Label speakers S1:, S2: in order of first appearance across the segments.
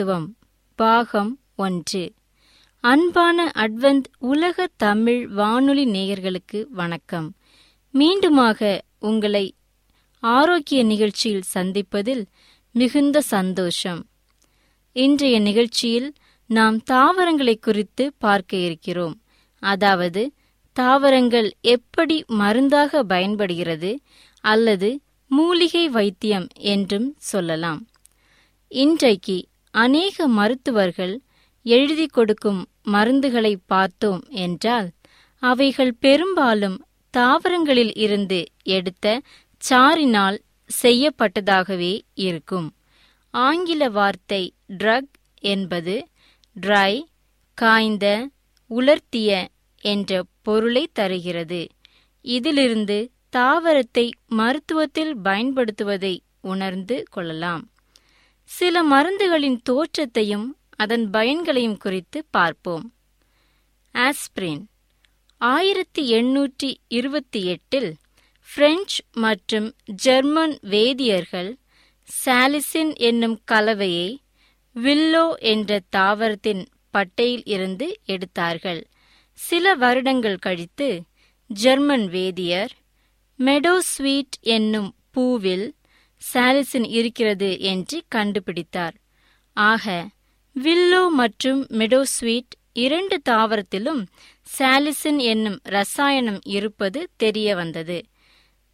S1: மூலிகை பாகம் ஒன்று. அன்பான அட்வந்த் உலக தமிழ் வானொலி நேயர்களுக்கு வணக்கம். மீண்டுமாக உங்களை ஆரோக்கிய நிகழ்ச்சியில் சந்திப்பதில் மிகுந்த சந்தோஷம். இன்றைய நிகழ்ச்சியில் நாம் தாவரங்களை குறித்து பார்க்க இருக்கிறோம். அதாவது தாவரங்கள் எப்படி மருந்தாக பயன்படுகிறது அல்லது மூலிகை வைத்தியம் என்றும் சொல்லலாம். இன்றைக்கு அநேக மருத்துவர்கள் எழுதி கொடுக்கும் மருந்துகளை பார்த்தோம் என்றால் அவைகள் பெரும்பாலும் தாவரங்களில் இருந்து எடுத்த சாறினால் செய்யப்பட்டதாகவே இருக்கும். ஆங்கில வார்த்தை ட்ரக் என்பது ட்ரை காய்ந்த உலர்த்திய என்ற பொருளை தருகிறது. இதிலிருந்து தாவரத்தை மருத்துவத்தில் பயன்படுத்துவதை உணர்ந்து கொள்ளலாம். சில மருந்துகளின் தோற்றத்தையும் அதன் பயன்களையும் குறித்து பார்ப்போம். ஆஸ்பிரின் ஆயிரத்தி எண்ணூற்றி இருபத்தி எட்டில் பிரெஞ்சு மற்றும் ஜெர்மன் வேதியர்கள் சாலிசின் என்னும் கலவையை வில்லோ என்ற தாவரத்தின் பட்டையில் இருந்து எடுத்தார்கள். சில வருடங்கள் கழித்து ஜெர்மன் வேதியர் மெடோஸ்வீட் என்னும் பூவில் சாலிசின் இருக்கிறது என்று கண்டுபிடித்தார். ஆக வில்லோ மற்றும் மெடோஸ்வீட் இரண்டு தாவரத்திலும் சாலிசின் என்னும் ரசாயனம் இருப்பது தெரிய வந்தது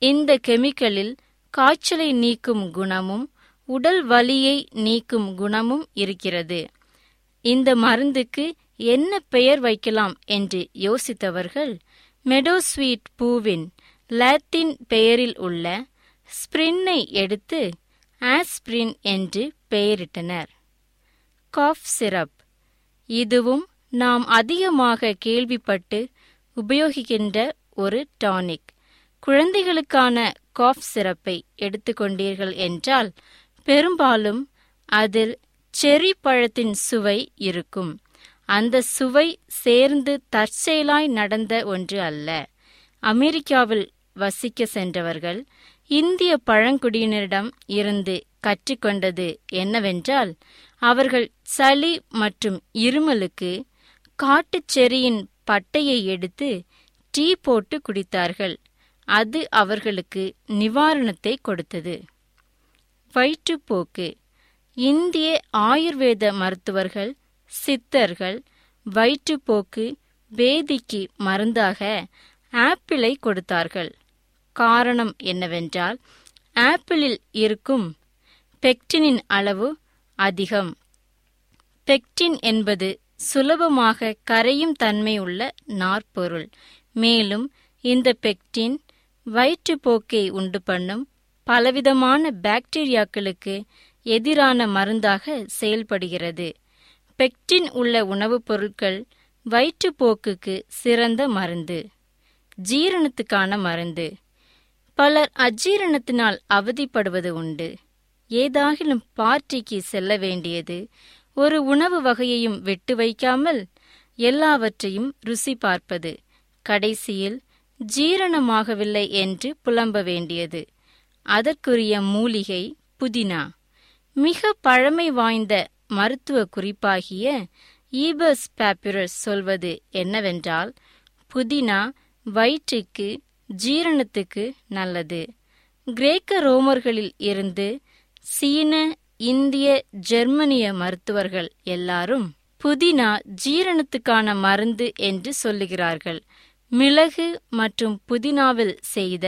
S1: இந்த கெமிக்கலில் காய்ச்சலை நீக்கும் குணமும் உடல் வலியை நீக்கும் குணமும் இருக்கிறது. இந்த மருந்துக்கு என்ன பெயர் வைக்கலாம் என்று யோசித்தவர்கள் மெடோஸ்வீட் பூவின் லாத்தின் பெயரில் உள்ள ஸ்பிரின்னை எடுத்து ஆஸ்பிரின் என்று பெயரிட்டனர். Cough syrup. இதுவும் நாம் அதிகமாக கேள்விப்பட்டு உபயோகிக்கின்ற ஒரு டானிக். குழந்தைகளுக்கான காஃப் சிரப்பை எடுத்துக்கொண்டீர்கள் என்றால் பெரும்பாலும் அதில் செரி பழத்தின் சுவை இருக்கும். அந்த சுவை சேர்ந்து தற்செயலாய் நடந்த ஒன்று அல்ல. அமெரிக்காவில் வசிக்க சென்றவர்கள் இந்திய பழங்குடியினரிடம் இருந்து கற்றுக்கொண்டது என்னவென்றால் அவர்கள் சளி மற்றும் இருமலுக்கு காட்டுச்செரியின் பட்டையை எடுத்து டீ போட்டு குடித்தார்கள். அது அவர்களுக்கு நிவாரணத்தை கொடுத்தது. வயிற்றுப்போக்கு. இந்திய ஆயுர்வேத மருத்துவர்கள் சித்தர்கள் வயிற்றுப்போக்கு வேதிக்கு மருந்தாக ஆப்பிளை கொடுத்தார்கள். காரணம் என்னவென்றால் ஆப்பிளில் இருக்கும் பெக்டினின் அளவு அதிகம். பெக்டின் என்பது சுலபமாக கரையும் தன்மையுள்ள நாற்பொருள். மேலும் இந்த பெக்டின் வயிற்றுப்போக்கை உண்டு பண்ணும் பலவிதமான பாக்டீரியாக்களுக்கு எதிரான மருந்தாக செயல்படுகிறது. பெக்டின் உள்ள உணவுப் பொருட்கள் வயிற்றுப்போக்குக்கு சிறந்த மருந்து. ஜீரணத்துக்கான மருந்து. பலர் அஜீரணத்தினால் அவதிப்படுவது உண்டு. ஏதாகிலும் பார்ட்டிக்கு செல்ல வேண்டியது ஒரு உணவு வகையையும் விட்டு வைக்காமல் எல்லாவற்றையும் ருசி பார்ப்பது. கடைசியில் ஜீரணமாகவில்லை என்று புலம்ப வேண்டியது. அதற்குரிய மூலிகை புதினா. மிக பழமை வாய்ந்த மருத்துவ குறிப்பாகிய ஈபஸ் பேப்பிரஸ் சொல்வது என்னவென்றால் புதினா வயிற்றுக்கு ஜீரணத்துக்கு நல்லது. கிரேக்க ரோமர்களில் இருந்து சீன இந்திய ஜெர்மனிய மருத்துவர்கள் எல்லாரும் புதினா ஜீரணத்துக்கான மருந்து என்று சொல்லுகிறார்கள். மிளகு மற்றும் புதினாவில் செய்த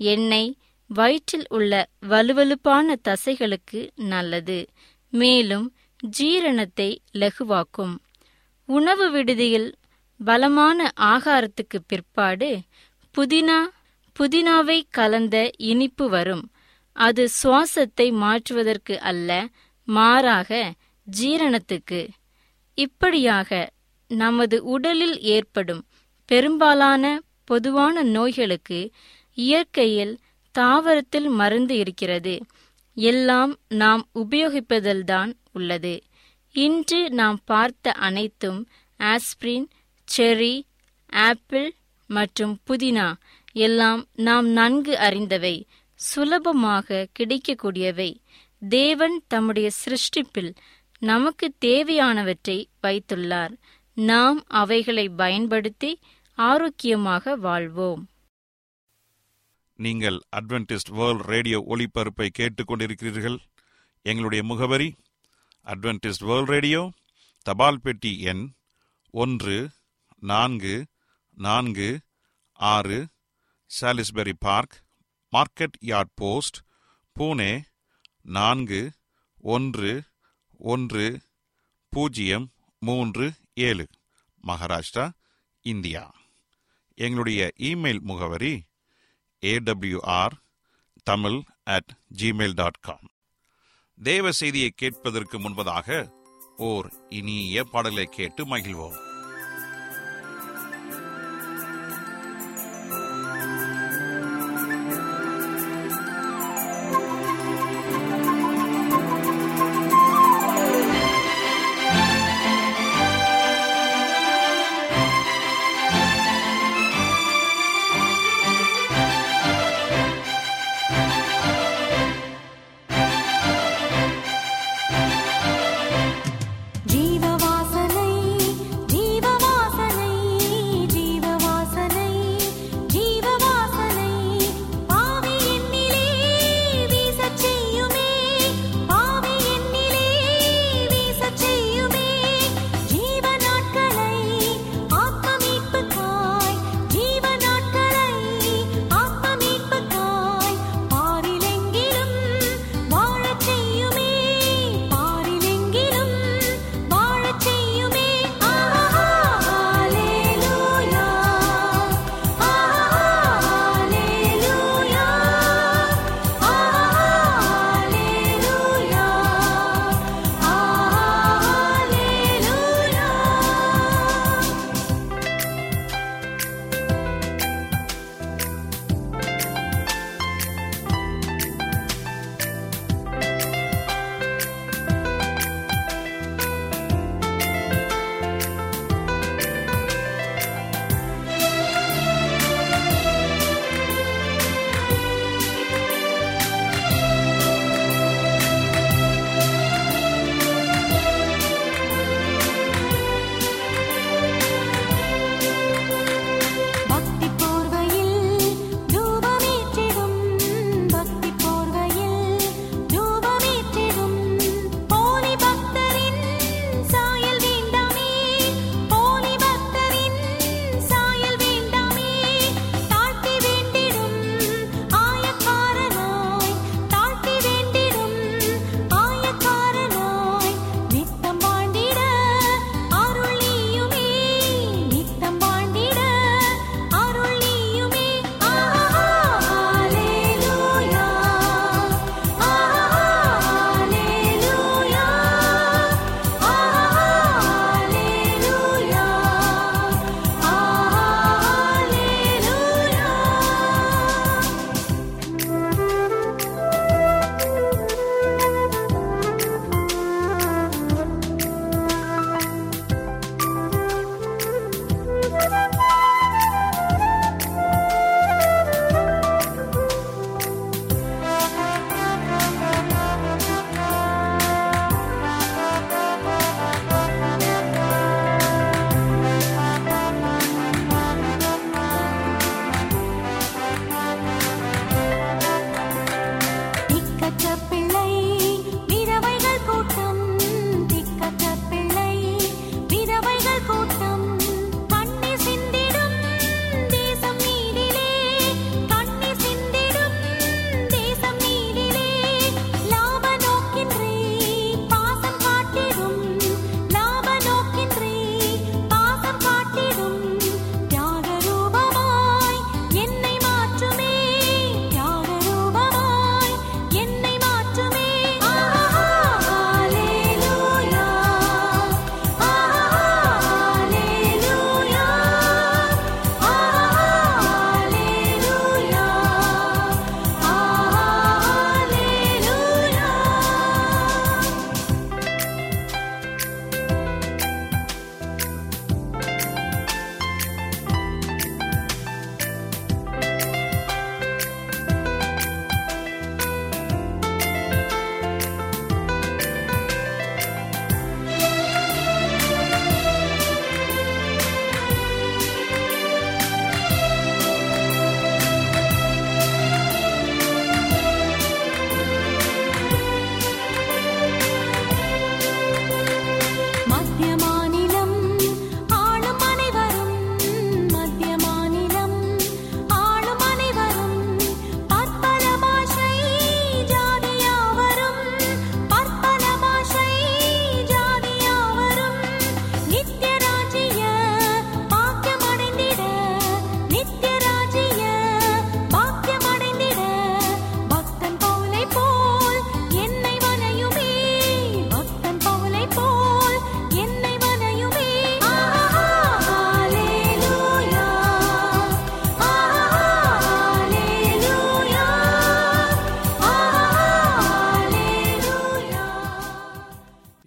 S1: எண்ணெய் வயிற்றில் உள்ள வலுவலுப்பான தசைகளுக்கு நல்லது. மேலும் ஜீரணத்தை லகுவாக்கும். உணவு விடுதியில் பலமான ஆகாரத்துக்கு பிற்பாடு புதினா புதினாவை கலந்த இனிப்பு வரும். அது சுவாசத்தை மாற்றுவதற்கு அல்ல மாறாக ஜீரணத்துக்கு. இப்படியாக நமது உடலில் ஏற்படும் பெரும்பாலான பொதுவான நோய்களுக்கு இயற்கையில் தாவரத்தில் மருந்து இருக்கிறது. எல்லாம் நாம் உபயோகிப்பதில்தான் உள்ளது. இன்று நாம் பார்த்த அனைத்தும் ஆஸ்பிரின் செரி ஆப்பிள் மற்றும் புதினா எல்லாம் நாம் நன்கு அறிந்தவை சுலபமாக கிடைக்கக்கூடியவை. தேவன் தம்முடைய சிருஷ்டிப்பில் நமக்கு தேவையானவற்றை வைத்துள்ளார். நாம் அவைகளை பயன்படுத்தி ஆரோக்கியமாக வாழ்வோம்.
S2: நீங்கள் அட்வென்டிஸ்ட் வேர்ல்ட் ரேடியோ ஒளிபரப்பை கேட்டுக்கொண்டிருக்கிறீர்கள். எங்களுடைய முகவரி அட்வென்டிஸ்ட் வேர்ல்ட் ரேடியோ தபால் பெட்டி எண் ஒன்று நான்கு நான்கு ஆறு Salisbury park market yard post Pune நான்கு ஒன்று ஒன்று பூஜ்ஜியம் மூன்று ஏழு. மகாராஷ்டிரா இந்தியா. எங்களுடைய இமெயில் முகவரி AWR Tamil at Gmail dot com தேவ செய்தியை கேட்பதற்கு முன்பதாக ஓர் இனிய பாடலை கேட்டு மகிழ்வோம்.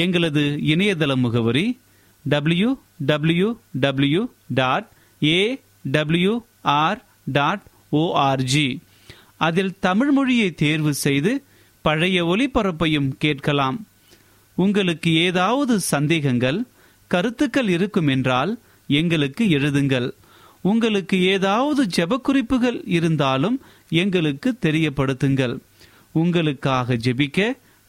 S3: எங்களது இணையதள முகவரி W W W dot A W R dot ORG அதில் தமிழ் மொழியை தேர்வு செய்து பழைய ஒளிபரப்பையும் கேட்கலாம். உங்களுக்கு ஏதாவது சந்தேகங்கள் கருத்துக்கள் இருக்கும் என்றால் எங்களுக்கு எழுதுங்கள். உங்களுக்கு ஏதாவது ஜெபக்குறிப்புகள் இருந்தாலும் எங்களுக்கு தெரியப்படுத்துங்கள். உங்களுக்காக ஜெபிக்க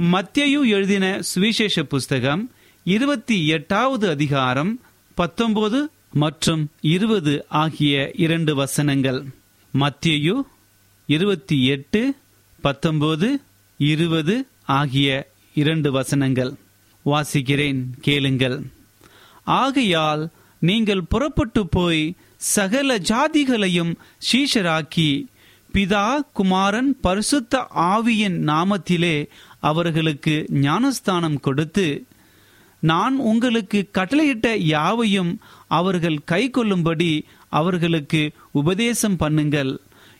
S3: மத்தியு எழுதின சுவிசேஷ புஸ்தகம் இருபத்தி எட்டாவது அதிகாரம் பத்தொன்பது மற்றும் இருபது ஆகிய இரண்டு வசனங்கள். மத்தியு இருபத்தி எட்டு பத்தொன்பது இருபது ஆகிய இரண்டு வசனங்கள். வாசிக்கிறேன் கேளுங்கள். ஆகையால் நீங்கள் புறப்பட்டு போய் சகல ஜாதிகளையும் சீஷராக்கி பிதா குமாரன் பரிசுத்த ஆவியின் நாமத்திலே அவர்களுக்கு ஞானஸ்தானம் கொடுத்து நான் உங்களுக்கு கட்டளையிட்ட யாவையும் அவர்கள் கை கொள்ளும்படி அவர்களுக்கு உபதேசம் பண்ணுங்கள்.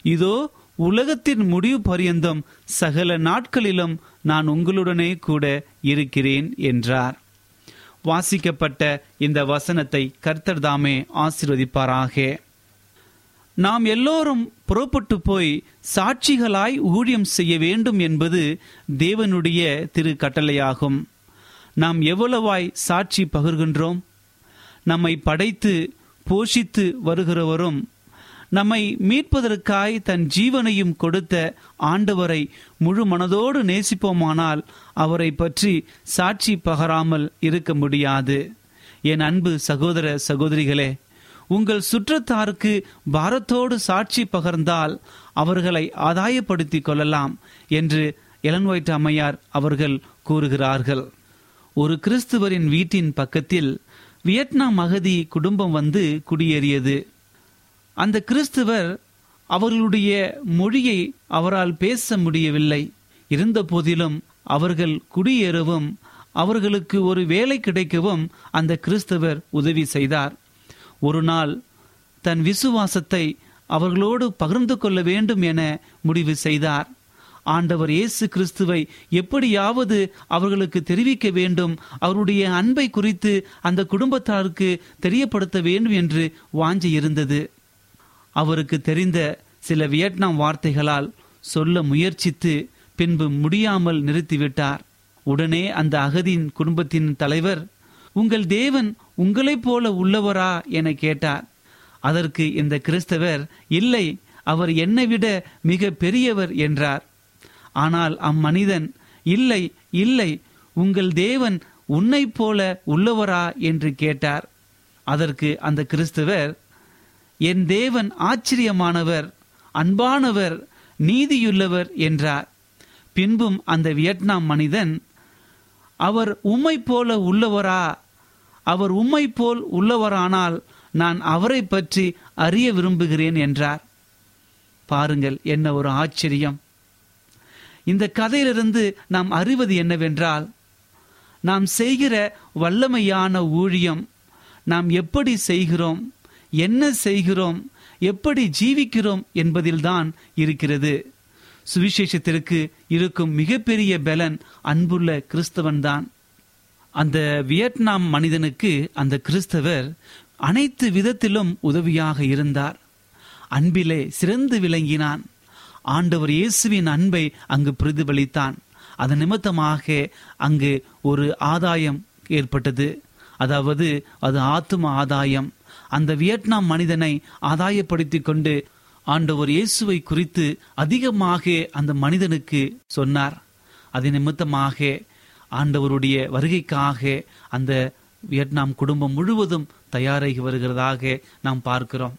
S3: இதோ உலகத்தின் முடிவு பரியந்தம் சகல நாட்களிலும் நான் உங்களுடனே கூட இருக்கிறேன் என்றார். வாசிக்கப்பட்ட இந்த வசனத்தை கர்த்தர்தாமே ஆசிர்வதிப்பாராக ஆசீர்வதிப்பாராக. நாம் எல்லோரும் புறப்பட்டு போய் சாட்சிகளாய் ஊழியம் செய்ய வேண்டும் என்பது தேவனுடைய திரு கட்டளையாகும் நாம் எவ்வளவாய் சாட்சி பகிர்கின்றோம்? நம்மை படைத்து போஷித்து வருகிறவரும் நம்மை மீட்பதற்காய் தன் ஜீவனையும் கொடுத்த ஆண்டவரை முழு மனதோடு நேசிப்போமானால் அவரை பற்றி சாட்சி பகராமல் இருக்க முடியாது. என் அன்பு சகோதர சகோதரிகளே உங்கள் சுற்றத்தாருக்கு பாரத்தோடு சாட்சி பகர்ந்தால் அவர்களை ஆதாயப்படுத்திக் கொள்ளலாம் என்று எலன்வைட் அம்மையார் அவர்கள் கூறுகிறார்கள். ஒரு கிறிஸ்துவரின் வீட்டின் பக்கத்தில் வியட்நாம் அகதி குடும்பம் வந்து குடியேறியது. அந்த கிறிஸ்துவர் அவர்களுடைய மொழியை அவரால் பேச முடியவில்லை. இருந்த போதிலும் அவர்கள் குடியேறவும் அவர்களுக்கு ஒரு வேலை கிடைக்கவும் அந்த கிறிஸ்தவர் உதவி செய்தார். ஒரு நாள் தன் விசுவாசத்தை அவர்களோடு பகிர்ந்து கொள்ள வேண்டும் என முடிவு செய்தார். ஆண்டவர் இயேசு கிறிஸ்துவை எப்படியாவது அவர்களுக்கு தெரிவிக்க வேண்டும். அவருடைய அன்பை குறித்து அந்த குடும்பத்தாருக்கு தெரியப்படுத்த வேண்டும் என்று வாஞ்சி இருந்தது அவருக்கு தெரிந்த சில வியட்நாம் வார்த்தைகளால் சொல்ல முயற்சித்து பின்பு முடியாமல் நிறுத்திவிட்டார். உடனே அந்த அகதியின் குடும்பத்தின் தலைவர் உங்கள் தேவன் உங்களைப் போல உள்ளவரா என கேட்டார். அதற்கு இந்த கிறிஸ்தவர் இல்லை அவர் என்னை விட மிக பெரியவர் என்றார். ஆனால் அம்மனிதன் இல்லை இல்லை உங்கள் தேவன் உன்னை போல உள்ளவரா என்று கேட்டார். அதற்கு அந்த கிறிஸ்தவர் என் தேவன் ஆச்சரியமானவர் அன்பானவர் நீதியுள்ளவர் என்றார். பின்பும் அந்த வியட்நாம் மனிதன் அவர் உம்மை போல உள்ளவரா அவர் உம்மை போல் உள்ளவரானால் நான் அவரை பற்றி அறிய விரும்புகிறேன் என்றார். பாருங்கள் என்ன ஒரு ஆச்சரியம். இந்த கதையிலிருந்து நாம் அறிவது என்னவென்றால் நாம் செய்கிற வல்லமையான ஊழியம் நாம் எப்படி செய்கிறோம் என்ன செய்கிறோம் எப்படி ஜீவிக்கிறோம் என்பதில்தான் இருக்கிறது. சுவிசேஷத்திற்கு இருக்கும் மிகப்பெரிய பலன் அன்புள்ள கிறிஸ்தவன்தான். அந்த வியட்நாம் மனிதனுக்கு அந்த கிறிஸ்தவர் அனைத்து விதத்திலும் உதவியாக இருந்தார். அன்பிலே சிறந்து விளங்கினான். ஆண்டவர் இயேசுவின் அன்பை அங்கு பிரதிபலித்தான். அதன் நிமித்தமாக அங்கு ஒரு ஆதாயம் ஏற்பட்டது. அதாவது அது ஆத்தும ஆதாயம். அந்த வியட்நாம் மனிதனை ஆதாயப்படுத்திக் கொண்டு ஆண்டவர் இயேசுவை குறித்து அதிகமாக அந்த மனிதனுக்கு சொன்னார். அது நிமித்தமாக ஆண்டவருடைய வருகைக்காக அந்த வியட்நாம் குடும்பம் முழுவதும் தயாராகி வருகிறதாக நாம் பார்க்கிறோம்.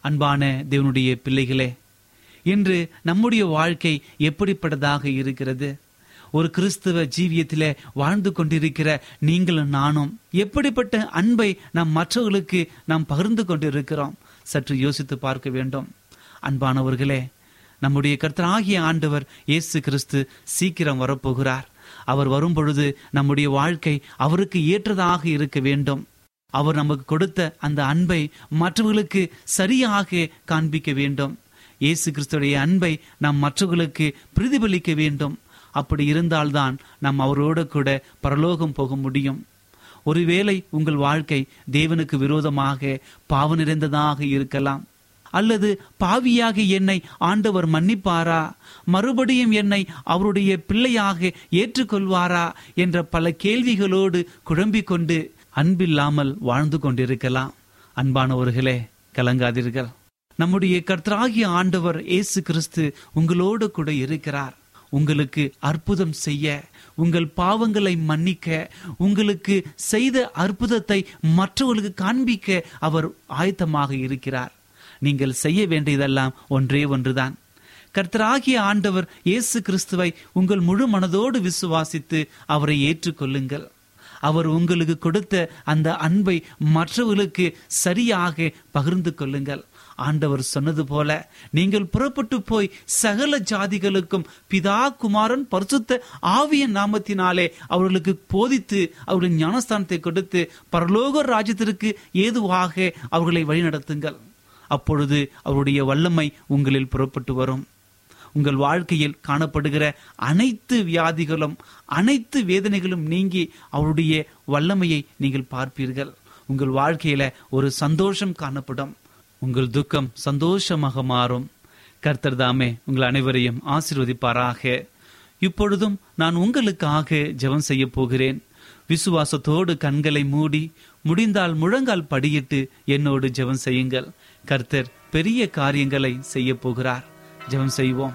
S3: அன்பான தேவனுடைய பிள்ளைகளே இன்று நம்முடைய வாழ்க்கை எப்படிப்பட்டதாக இருக்கிறது? ஒரு கிறிஸ்துவ ஜீவியத்தில வாழ்ந்து கொண்டிருக்கிற நீங்களும் நானும் எப்படிப்பட்ட அன்பை நாம் மற்றவர்களுக்கு நாம் பகிர்ந்து கொண்டிருக்கிறோம்? சற்று யோசித்து பார்க்க வேண்டும். அன்பானவர்களே நம்முடைய கர்த்தராகிய ஆண்டவர் இயேசு கிறிஸ்து சீக்கிரம் வரப்போகிறார். அவர் வரும்பொழுது நம்முடைய வாழ்க்கை அவருக்கு ஏற்றதாக இருக்க வேண்டும். அவர் நமக்கு கொடுத்த அந்த அன்பை மற்றவர்களுக்கு சரியாக காண்பிக்க வேண்டும். இயேசு கிறிஸ்துடைய அன்பை நாம் மற்றவர்களுக்கு பிரதிபலிக்க வேண்டும். அப்படி இருந்தால்தான் நாம் அவரோடு கூட பரலோகம் போக முடியும். ஒருவேளை உங்கள் வாழ்க்கை தேவனுக்கு விரோதமாக பாவ நிறைந்ததாக இருக்கலாம். அல்லது பாவியாக என்னை ஆண்டவர் மன்னிப்பாரா? மறுபடியும் என்னை அவருடைய பிள்ளையாக ஏற்றுக்கொள்வாரா? என்ற பல கேள்விகளோடு குழம்பிக் கொண்டு அன்பில்லாமல் வாழ்ந்து கொண்டிருக்கலாம். அன்பானவர்களே கலங்காதீர்கள். நம்முடைய கர்த்தராகிய ஆண்டவர் இயேசு கிறிஸ்து உங்களோடு கூட இருக்கிறார். உங்களுக்கு அற்புதம் செய்ய உங்கள் பாவங்களை மன்னிக்க உங்களுக்கு செய்த அற்புதத்தை மற்றவர்களுக்கு காண்பிக்க அவர் ஆயத்தமாக இருக்கிறார். நீங்கள் செய்ய வேண்டியதெல்லாம் ஒன்றே ஒன்றுதான். கர்த்தராகிய ஆண்டவர் இயேசு கிறிஸ்துவை உங்கள் முழு மனதோடு விசுவாசித்து அவரை ஏற்றுக்கொள்ளுங்கள். அவர் உங்களுக்கு கொடுத்த அந்த அன்பை மற்றவர்களுக்கு சரியாக பகிர்ந்து கொள்ளுங்கள். ஆண்டவர் சொன்னது போல நீங்கள் புறப்பட்டு போய் சகல ஜாதிகளுக்கும் பிதா குமாரன் பரிசுத்த ஆவிய நாமத்தினாலே அவர்களுக்கு போதித்து அவர்களின் ஞானஸ்தானத்தை கொடுத்து பரலோக ராஜ்யத்திற்கு ஏதுவாக அவர்களை வழிநடத்துங்கள். அப்பொழுது அவருடைய வல்லமை உங்களில் புறப்பட்டு வரும். உங்கள் வாழ்க்கையில் காணப்படுகிற அனைத்து வியாதிகளும் அனைத்து வேதனைகளும் நீங்கி அவருடைய வல்லமையை நீங்கள் பார்ப்பீர்கள். உங்கள் வாழ்க்கையில ஒரு சந்தோஷம் காணப்படும். உங்கள் துக்கம் சந்தோஷமாக மாறும். கர்த்தர் தாமே உங்கள் அனைவரையும் ஆசீர்வதிப்பாராக. இப்பொழுதும் நான் உங்களுக்காக ஜெபம் செய்ய போகிறேன். விசுவாசத்தோடு கண்களை மூடி முடிந்தால் முழங்கால் படியிட்டு என்னோடு ஜெபம் செய்யுங்கள். கர்த்தர் பெரிய காரியங்களை செய்ய போகிறார். ஜெபம் செய்வோம்.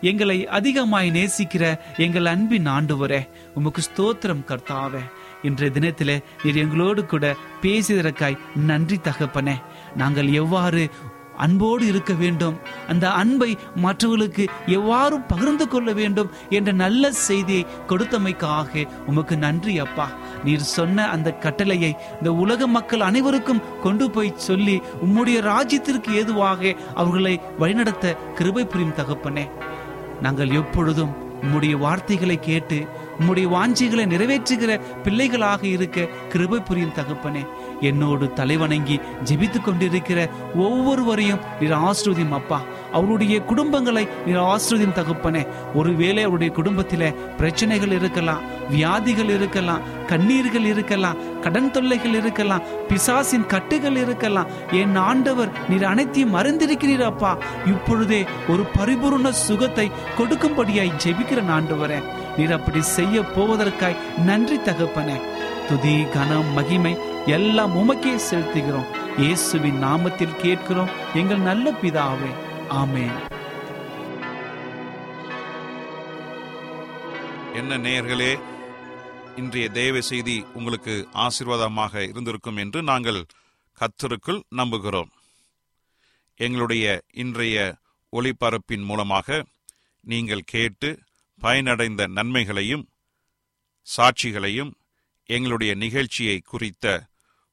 S3: எங்களை அதிகமாய் நேசிக்கிற எங்கள் அன்பின் ஆண்டுவரே உமக்கு ஸ்தோத்திரம் கர்த்தாவே. இன்றைய தினத்தில் நீர் எங்களோடு கூட பேசியதற்காய் நன்றி தகப்பனே. நாங்கள் எவ்வாறு அன்போடு இருக்க வேண்டும். அந்த அன்பை மற்றவர்களுக்கு எவ்வாறு பகிர்ந்து கொள்ள வேண்டும் என்ற நல்ல செய்தியை கொடுத்தமைக்காக உமக்கு நன்றி அப்பா. நீர் சொன்ன அந்த கட்டளையை இந்த உலக மக்கள் அனைவருக்கும் கொண்டு போய் சொல்லி உம்முடைய ராஜ்யத்திற்கு ஏதுவாக அவர்களை வழிநடத்த கிருபை புரியும் தகப்பனே. நாங்கள் எப்பொழுதும் உம்முடைய வார்த்தைகளை கேட்டு உம்முடைய வாஞ்சிகளை நிறைவேற்றுகிற பிள்ளைகளாக இருக்க கிருபை புரியும் தகப்பனே. என்னோடு தலைவணங்கி ஜெபித்துக் கொண்டிருக்கிற ஒவ்வொருவரையும் நீர் ஆசிர்வதியும் அப்பா. அவருடைய குடும்பங்களை நீர் ஆசிர்வதியும் தகுப்பனே. ஒருவேளை அவருடைய குடும்பத்தில் பிரச்சனைகள் இருக்கலாம் வியாதிகள் இருக்கலாம் கண்ணீர்கள் இருக்கலாம் கடன் தொல்லைகள் இருக்கலாம் பிசாசின் கட்டுகள் இருக்கலாம். என் ஆண்டவர் நீர் அனைத்தையும் மறந்திருக்கிறீர் அப்பா. இப்பொழுதே ஒரு பரிபூர்ண சுகத்தை கொடுக்கும்படியாய் ஜெபிக்கிற ஆண்டவரே. நீர் அப்படி செய்ய போவதற்காய் நன்றி தகப்பனே. துதி கனம் மகிமை எல்லாம் உமக்கே செலுத்துகிறோம். இயேசுவின் நாமத்தில் கேட்கிறோம். எங்கள் நல்ல பிதாவே ஆமேன்.
S2: என்ன நேயர்களே இன்றைய தேவ செய்தி உங்களுக்கு ஆசீர்வாதமாக இருந்திருக்கும் என்று நாங்கள் கத்தருக்குள் நம்புகிறோம். எங்களுடைய இன்றைய ஒளிபரப்பின் மூலமாக நீங்கள் கேட்டு பயனடைந்த நன்மைகளையும் சாட்சிகளையும் எங்களுடைய நிகழ்ச்சியை குறித்த